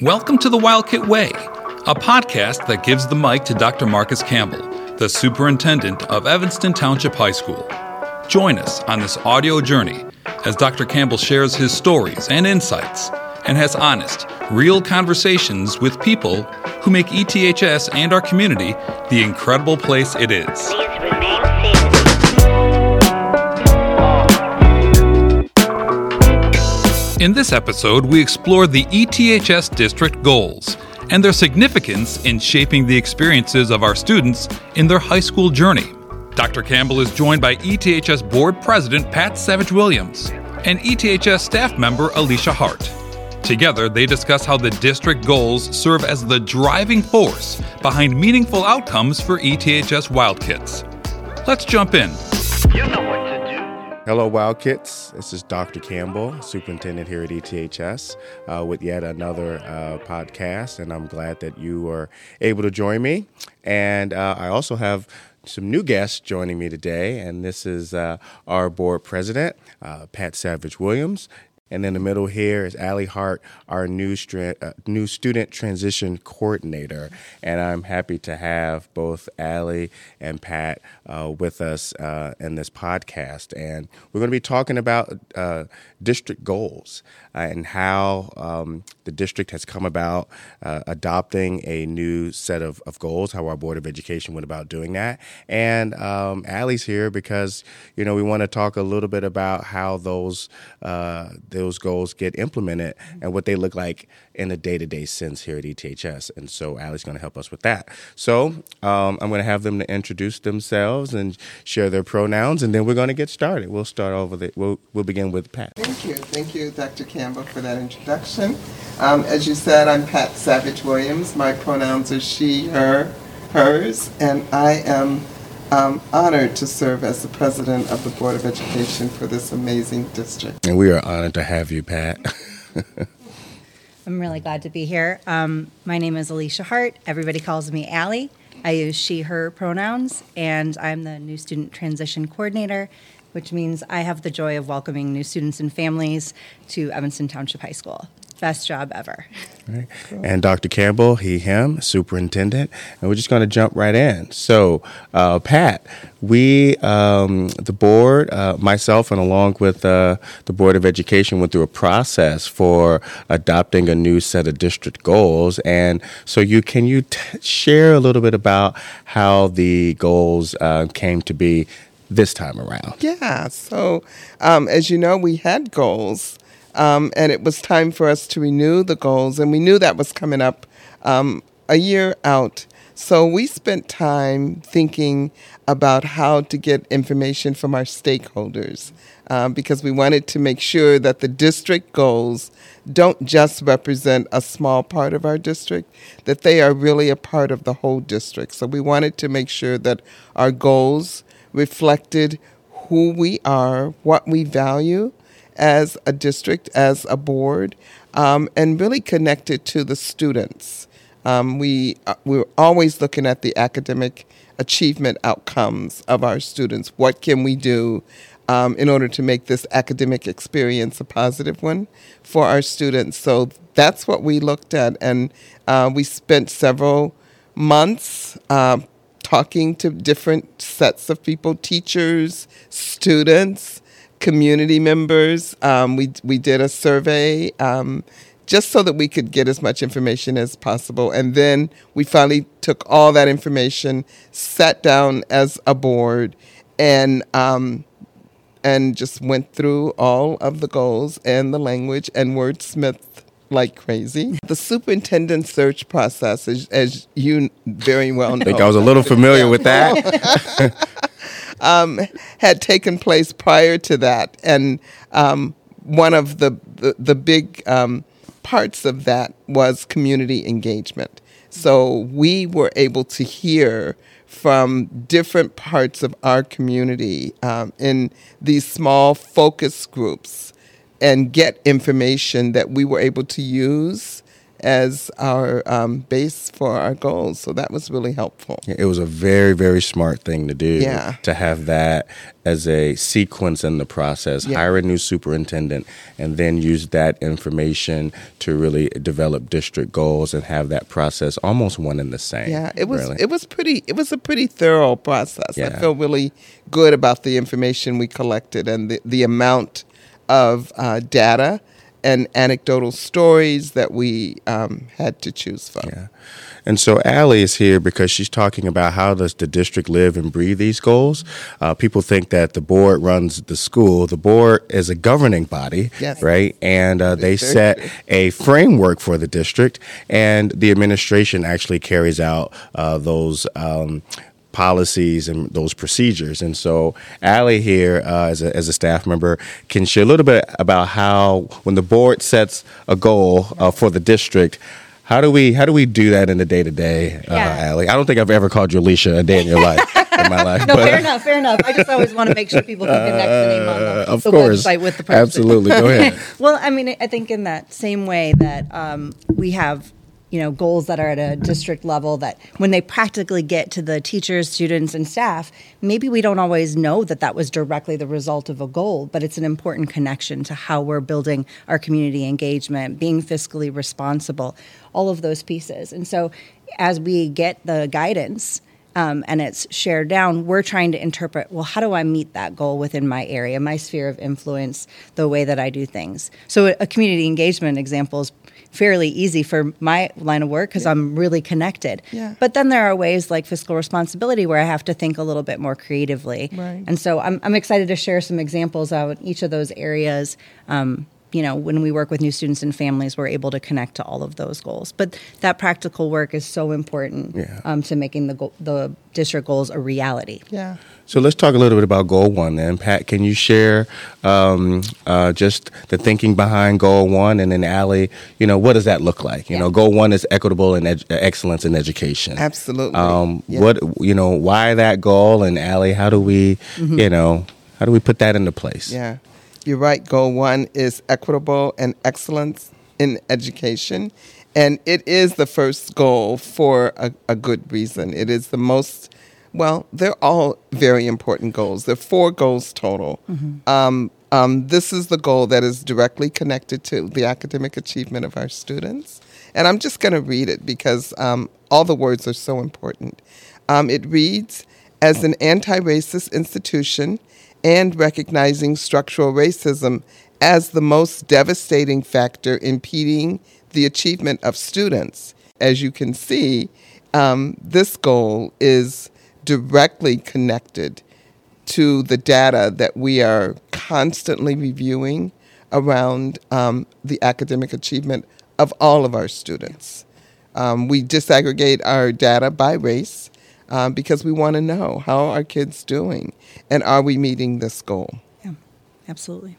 Welcome to the Wildkit Way, a podcast that gives the mic to Dr. Marcus Campbell, the superintendent of Evanston Township High School. Join us on this audio journey as Dr. Campbell shares his stories and insights and has honest, real conversations with people who make ETHS and our community the incredible place it is. In this episode, we explore the ETHS district goals and their significance in shaping the experiences of our students in their high school journey. Dr. Campbell is joined by ETHS Board President Pat Savage Williams and ETHS staff member Alicia Hart. Together, they discuss how the district goals serve as the driving force behind meaningful outcomes for ETHS Wildkits. Let's jump in. You know what to do. Hello, Wild This is Dr. Campbell, superintendent here at ETHS, uh, with yet another uh, podcast, and I'm glad that you are able to join me. And uh, I also have some new guests joining me today, and this is uh, our board president, uh, Pat Savage Williams. And in the middle here is Allie Hart, our new stra- uh, new student transition coordinator. And I'm happy to have both Allie and Pat uh, with us uh, in this podcast. And we're going to be talking about uh, district goals uh, and how um, the district has come about uh, adopting a new set of, of goals, how our Board of Education went about doing that. And um, Allie's here because, you know, we want to talk a little bit about how those, those goals get implemented and what they look like in a day-to-day sense here at ETHS. And so Allie's going to help us with that. So um, I'm going to have them to introduce themselves and share their pronouns, and then we're going to get started. We'll start over the, we'll, we'll begin with Pat. Thank you. Thank you, Dr. Campbell, for that introduction. Um, as you said, I'm Pat Savage Williams. My pronouns are she, her, hers, and I am um, honored to serve as the president of the Board of Education for this amazing district. And we are honored to have you, Pat. I'm really glad to be here. Um, my name is Alicia Hart. Everybody calls me Allie. I use she, her pronouns, and I'm the new student transition coordinator, which means I have the joy of welcoming new students and families to Evanston Township High School. Best job ever. Right. And Dr. Campbell, he, him, superintendent. And we're just going to jump right in. So, uh, Pat, we, um, the board, uh, myself, and along with uh, the Board of Education, went through a process for adopting a new set of district goals. And so, you can you t- share a little bit about how the goals uh, came to be this time around? Yeah, so um, as you know, we had goals, um, and it was time for us to renew the goals, and we knew that was coming up um, a year out. So we spent time thinking about how to get information from our stakeholders uh, because we wanted to make sure that the district goals don't just represent a small part of our district, that they are really a part of the whole district. So we wanted to make sure that our goals reflected who we are, what we value as a district, as a board, um, and really connected to the students. Um, we uh, we're always looking at the academic achievement outcomes of our students. What can we do um, in order to make this academic experience a positive one for our students? So that's what we looked at, and uh, we spent several months uh, talking to different sets of people: teachers, students, community members. Um, we we did a survey. Um, just so that we could get as much information as possible. And then we finally took all that information, sat down as a board, and um, and just went through all of the goals and the language and wordsmith like crazy. The superintendent search process, as, as you very well know, I think I was a little familiar with that. um, had taken place prior to that, and um, one of the the, the big um, parts of that was community engagement. So we were able to hear from different parts of our community um, in these small focus groups and get information that we were able to use as our um, base for our goals. So that was really helpful. It was a very, very smart thing to do. Yeah. To have that as a sequence in the process, Yeah. hire a new superintendent, and then use that information to really develop district goals and have that process almost one and the same. Yeah, it was really. it was pretty it was a pretty thorough process. Yeah. I feel really good about the information we collected and the, the amount of uh, data and anecdotal stories that we um, had to choose from. Yeah. And so Allie is here because she's talking about how does the district live and breathe these goals. Uh, people think that the board runs the school. The board is a governing body, Yes. right? And uh, they set a framework for the district, and the administration actually carries out uh, those. Um, policies and those procedures and so Allie here uh, as, a, as a staff member can share a little bit about how when the board sets a goal uh, for the district how do we how do we do that in the day to day. Allie? I don't think I've ever called you Alicia a day in your life in my life. No, but, fair enough, fair enough. I just always want to make sure people can connect the name on the, uh, of the course, website with the person. absolutely. Go ahead. Well, I mean, I think in that same way that um, we have, you know, goals that are at a district level that when they practically get to the teachers, students, and staff, maybe we don't always know that that was directly the result of a goal, but it's an important connection to how we're building our community engagement, being fiscally responsible, all of those pieces. And so as we get the guidance, um, and it's shared down, we're trying to interpret well, how do I meet that goal within my area, my sphere of influence, the way that I do things? So, a, community engagement example is fairly easy for my line of work because I'm really connected. Yeah. But then there are ways like fiscal responsibility where I have to think a little bit more creatively. Right. And so, I'm, I'm excited to share some examples out in each of those areas. Um, you know, when we work with new students and families, we're able to connect to all of those goals. But that practical work is so important Yeah. um, to making the goal, the district goals a reality. Yeah. So let's talk a little bit about goal one then. Pat, can you share um, uh, just the thinking behind goal one, and then Allie, you know, what does that look like? You Yeah. know, goal one is equitable and ed- excellence in education. Absolutely. Um, Yeah. What you know, why that goal, and Allie, how do we, Mm-hmm. you know, how do we put that into place? Yeah, you're right. Goal one is equitable and excellence in education. And it is the first goal for a, a good reason. It is the most, well, they're all very important goals. There are four goals total. Um, um, this is the goal that is directly connected to the academic achievement of our students. And I'm just going to read it because um, all the words are so important. Um, it reads As an anti racist institution and recognizing structural racism as the most devastating factor impeding the achievement of students, as you can see, um, this goal is directly connected to the data that we are constantly reviewing around um, the academic achievement of all of our students. Um, we disaggregate our data by race um, because we want to know how are kids doing and are we meeting this goal? Yeah, absolutely.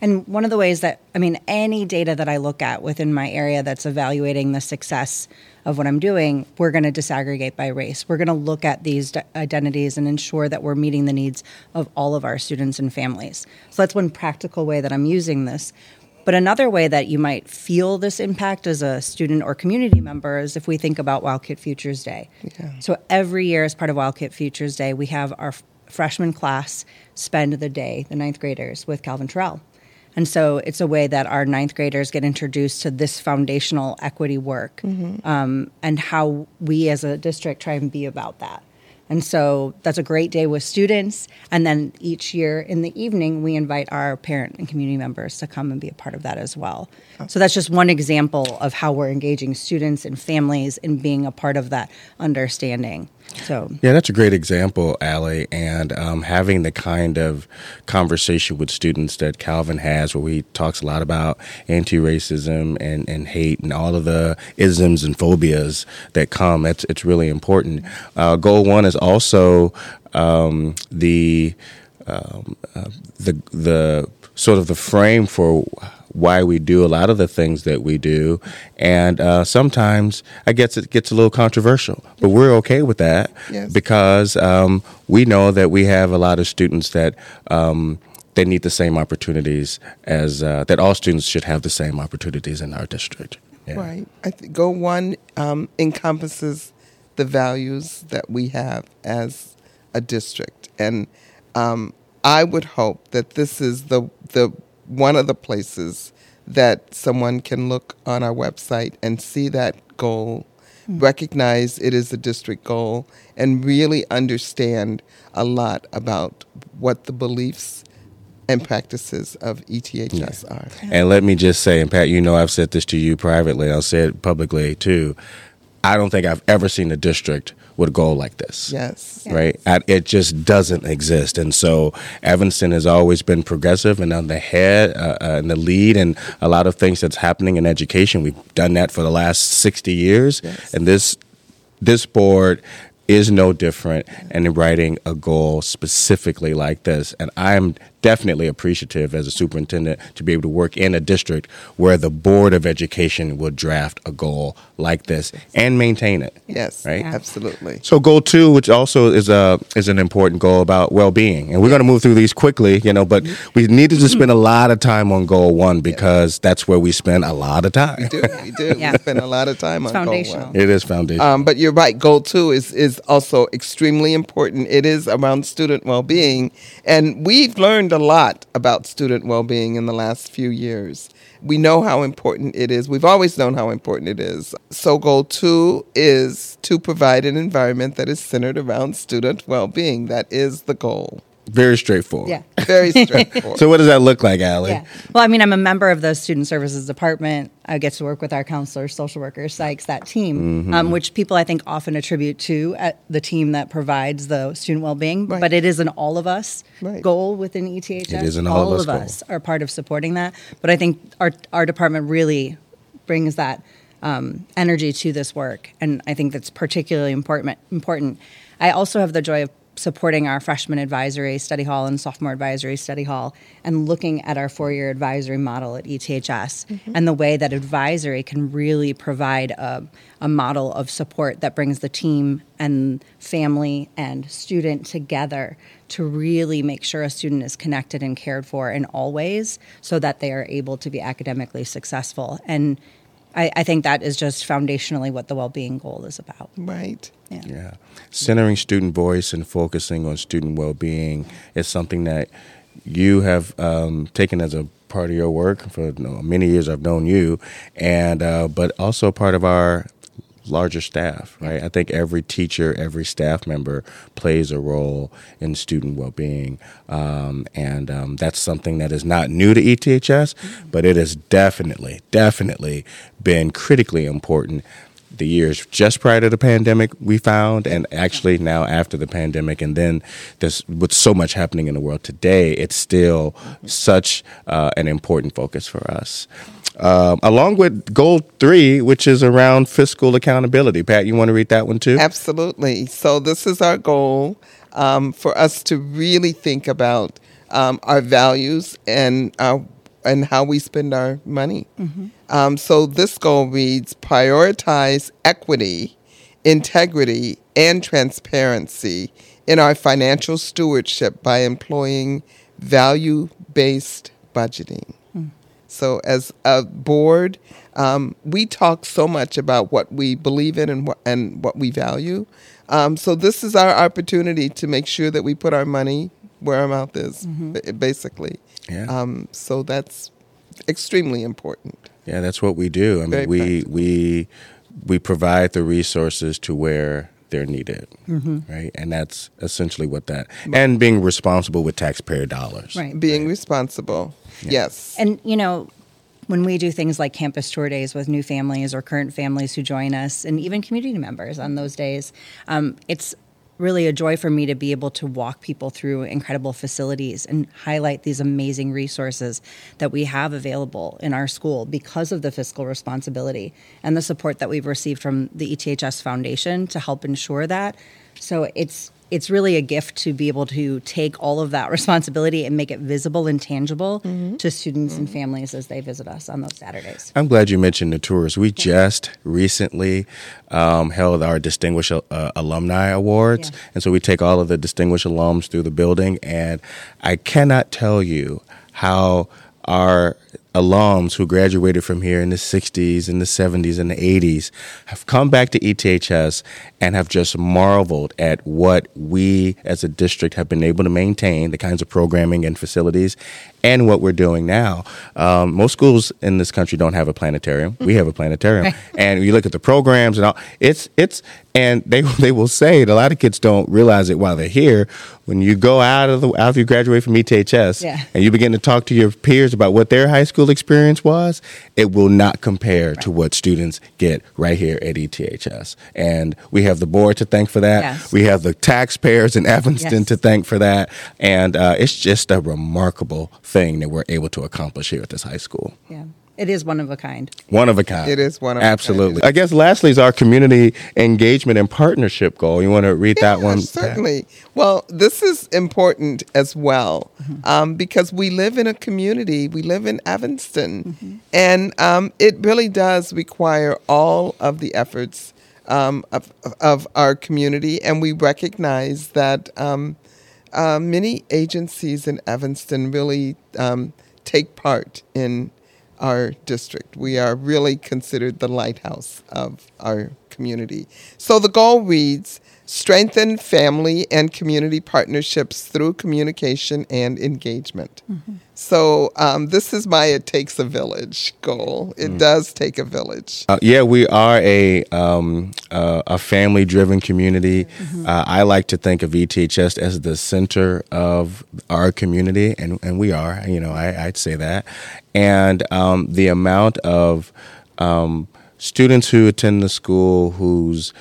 And one of the ways that, I mean, any data that I look at within my area that's evaluating the success of what I'm doing, we're going to disaggregate by race. We're going to look at these d- identities and ensure that we're meeting the needs of all of our students and families. So that's one practical way that I'm using this. But another way that you might feel this impact as a student or community member is if we think about Wildkit Futures Day. So every year, as part of Wildkit Futures Day, we have our f- freshman class spend the day, the ninth graders, with Calvin Terrell. And so it's a way that our ninth graders get introduced to this foundational equity work um, and how we as a district try and be about that. And so that's a great day with students. And then each year in the evening, we invite our parent and community members to come and be a part of that as well. So that's just one example of how we're engaging students and families in being a part of that understanding. So Yeah, that's a great example, Allie, and um, having the kind of conversation with students that Calvin has, where he talks a lot about anti-racism and, and hate and all of the isms and phobias that come. It's it's really important. Uh, goal one is also um, the um, uh, the the sort of the frame for why we do a lot of the things that we do, and uh, sometimes I guess it gets a little controversial, but we're okay with that Yes. because um, we know that we have a lot of students that. Um, they need the same opportunities as uh, that all students should have the same opportunities in our district. Yeah. Right. I think goal one um, encompasses the values that we have as a district, and um, I would hope that this is the the one of the places that someone can look on our website and see that goal, recognize it is a district goal, and really understand a lot about what the beliefs and practices of ETHS are. And let me just say, and Pat, you know I've said this to you privately, I'll say it publicly too. I don't think I've ever seen a district with a goal like this. Yes. Right? I- It just doesn't exist. And so Evanston has always been progressive and on the head uh, uh, and the lead and a lot of things that's happening in education. We've done that for the last 60 years. Yes. And this this board is no different in writing a goal specifically like this. And I'm definitely appreciative as a superintendent to be able to work in a district where the Board of Education will draft a goal like this and maintain it. Yes, Right? Yeah. absolutely. So goal two, which also is a is an important goal about well being, and we're going to move through these quickly, you know. But we needed to spend a lot of time on goal one because that's where we spend a lot of time. We do, we do. Yeah. We spend a lot of time It's on goal foundational. one. It is foundational. Um, but you're right. Goal two is is also extremely important. It is around student well being, and we've learned a lot about student well being in the last few years. We know how important it is. We've always known how important it is. So, goal two is to provide an environment that is centered around student well being. That is the goal. Very straightforward. Yeah. Very straightforward. So what does that look like, Allie? Yeah. Well, I mean, I'm a member of the Student Services Department. I get to work with our counselors, social workers, psychs, that team, um, which people I think often attribute to uh, the team that provides the student well-being. Right. But it is an all of us Right. goal within ETHS. It is an all of us goal. us are part of supporting that. But I think our our department really brings that um, energy to this work, and I think that's particularly important. Important. I also have the joy of supporting our freshman advisory study hall and sophomore advisory study hall, and looking at our four-year advisory model at ETHS mm-hmm. and the way that advisory can really provide a, a model of support that brings the team and family and student together to really make sure a student is connected and cared for in all ways so that they are able to be academically successful. And I, I think that is just foundationally what the well-being goal is about. right. Yeah. Yeah. Centering student voice and focusing on student well being is something that you have um, taken as a part of your work for you know, many years. I've known you, and uh, but also part of our larger staff, right? I think every teacher, every staff member plays a role in student well being. Um, and um, that's something that is not new to ETHS, but it has definitely, definitely been critically important the years just prior to the pandemic we found and actually now after the pandemic and then there's with so much happening in the world today it's still such uh, an important focus for us um, along with goal three which is around fiscal accountability pat you want to read that one too Absolutely. So this is our goal um, for us to really think about um, our values and our and how we spend our money. Um, so this goal reads: prioritize equity, integrity, and transparency in our financial stewardship by employing value-based budgeting. So, as a board, um, we talk so much about what we believe in and what and what we value. Um, so, this is our opportunity to make sure that we put our money where our mouth is, ba- basically. Yeah. Um, so that's extremely important. Yeah, that's what we do. I mean, Very we practical. we we provide the resources to where they're needed, Mm-hmm. right? And that's essentially what that and being responsible with taxpayer dollars. Right. Being responsible. Yes. And you know, when we do things like campus tour days with new families or current families who join us, and even community members on those days, um, it's really a joy for me to be able to walk people through incredible facilities and highlight these amazing resources that we have available in our school because of the fiscal responsibility and the support that we've received from the ETHS Foundation to help ensure that. So it's it's really a gift to be able to take all of that responsibility and make it visible and tangible to students and families as they visit us on those Saturdays. I'm glad you mentioned the tours. We just recently um, held our Distinguished uh, Alumni Awards. Yeah. And so we take all of the distinguished alums through the building. And I cannot tell you how our alums who graduated from here in the 60s, in the 70s, and the 80s have come back to ETHS and have just marveled at what we as a district have been able to maintain, the kinds of programming and facilities, and what we're doing now. Um, most schools in this country don't have a planetarium. We have a planetarium, and you look at the programs and all. It's it's and they they will say it, a lot of kids don't realize it while they're here. When you go out of the after you graduate from ETHS Yeah. and you begin to talk to your peers about what their high school experience was, it will not compare to what students get right here at ETHS. And we have the board to thank for that. Yes. We have the taxpayers in Evanston Yes. to thank for that. And uh, it's just a remarkable thing that we're able to accomplish here at this high school. Yeah, it is one of a kind. One of a kind. It is one of a kind. Absolutely. I guess lastly is our community engagement and partnership goal. You want to read that one? Pat? Certainly. Well, this is important as well um, because we live in a community. We live in Evanston, and um, it really does require all of the efforts um, of, of our community, and we recognize that um, uh, many agencies in Evanston really um, take part in our district. We are really considered the lighthouse of our community. So the goal reads strengthen family and community partnerships through communication and engagement. So um, this is my It Takes a Village goal. It does take a village. Uh, yeah, we are a um, uh, a family driven community. Uh, I like to think of ETHS as the center of our community, and, and we are. You know, I, I'd say that. And um, the amount of um, students who attend the school whose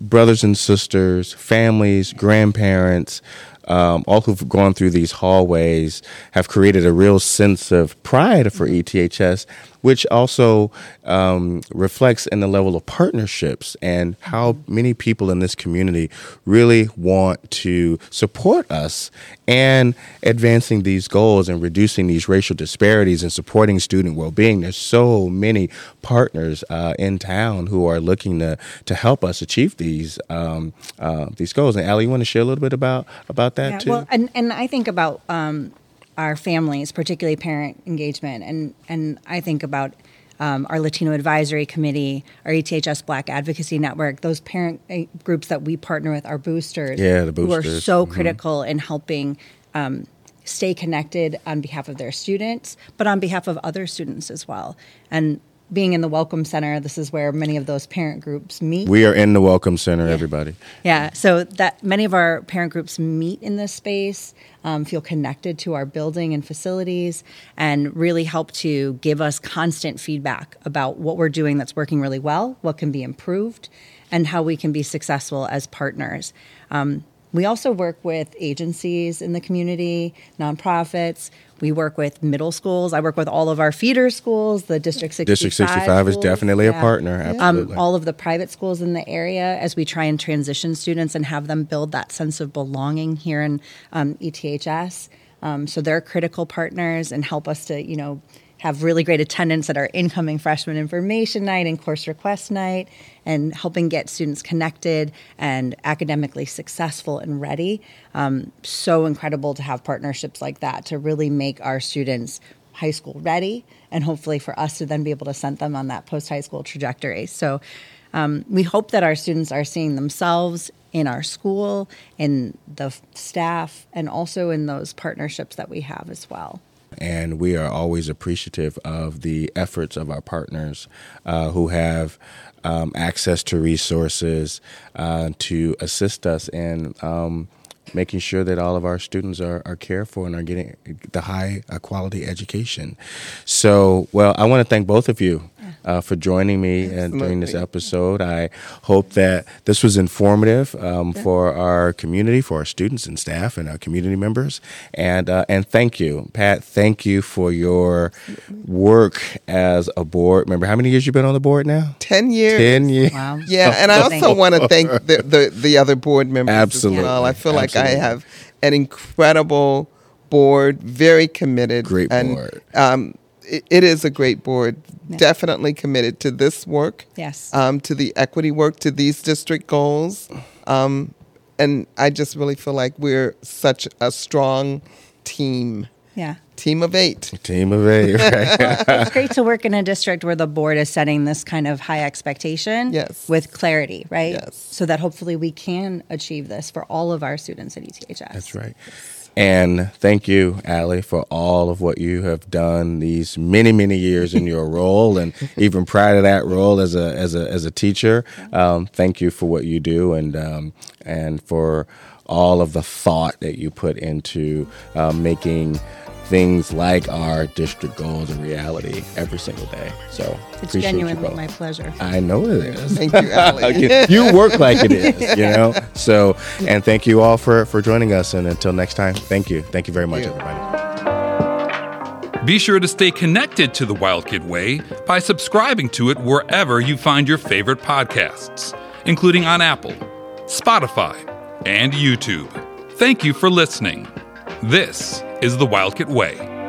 brothers and sisters, families, grandparents, um, all who've gone through these hallways have created a real sense of pride for ETHS, which also um, reflects in the level of partnerships and how many people in this community really want to support us and advancing these goals and reducing these racial disparities and supporting student well-being. There's so many partners uh, in town who are looking to to help us achieve these um, uh, these goals. And Allie, you want to share a little bit about about that Yeah, too? well, and and I think about um, our families, particularly parent engagement, and and I think about. Um, our Latino Advisory Committee, our ETHS Black Advocacy Network, those parent uh, groups that we partner with, our boosters, Yeah, the boosters. who are so Mhm. critical in helping um, stay connected on behalf of their students, but on behalf of other students as well. And being in the Welcome Center, this is where many of those parent groups meet. we are in the Welcome Center, everybody. Yeah, so that many of our parent groups meet in this space, um, feel connected to our building and facilities, and really help to give us constant feedback about what we're doing that's working really well, what can be improved, and how we can be successful as partners. Um, we also work with agencies in the community, nonprofits. We work with middle schools. I work with all of our feeder schools, the District 65. District 65 is schools. definitely a partner. Absolutely. um, all of the private schools in the area as we try and transition students and have them build that sense of belonging here in um, ETHS. Um, so they're critical partners and help us to, you know, have really great attendance at our incoming freshman information night and course request night and helping get students connected and academically successful and ready. Um, so incredible to have partnerships like that to really make our students high school ready and hopefully for us to then be able to send them on that post high school trajectory. So um, we hope that our students are seeing themselves in our school, in the staff, and also in those partnerships that we have as well. And we are always appreciative of the efforts of our partners uh, who have um, access to resources uh, to assist us in um, making sure that all of our students are, are cared for and are getting the high uh, quality education. So, well, I want to thank both of you. Uh, for joining me uh, during this episode, I hope that this was informative um, for our community, for our students and staff, and our community members. And uh, and thank you, Pat. Thank you for your work as a board member. How many years you been on the board now? 10 years. Ten years. Wow. Yeah, and I also want to thank the, the, the other board members Absolutely. as well. I feel like I have an incredible board, very committed. Great and, board. Um, it, it is a great board. Yeah. Definitely committed to this work. Yes. Um, to the equity work, to these district goals. Um, and I just really feel like we're such a strong team Yeah. Team of eight. Team of eight, right? it's great to work in a district where the board is setting this kind of high expectation Yes. with clarity, right? Yes. So that hopefully we can achieve this for all of our students at ETHS. That's right. And thank you, Allie, for all of what you have done these many, many years in your role, and even prior to that role as a as a as a teacher. Um, thank you for what you do, and um, and for all of the thought that you put into uh, making things like our district goals and reality every single day. So It's appreciate you genuinely both. my pleasure. I know it is. Thank you, Allie. you, you work like it is, you know. So, and thank you all for for joining us. And until next time, thank you, thank you very much, you. everybody. Be sure to stay connected to the Wildkit Way by subscribing to it wherever you find your favorite podcasts, including on Apple, Spotify, and YouTube. Thank you for listening. This is the Wildkit Way.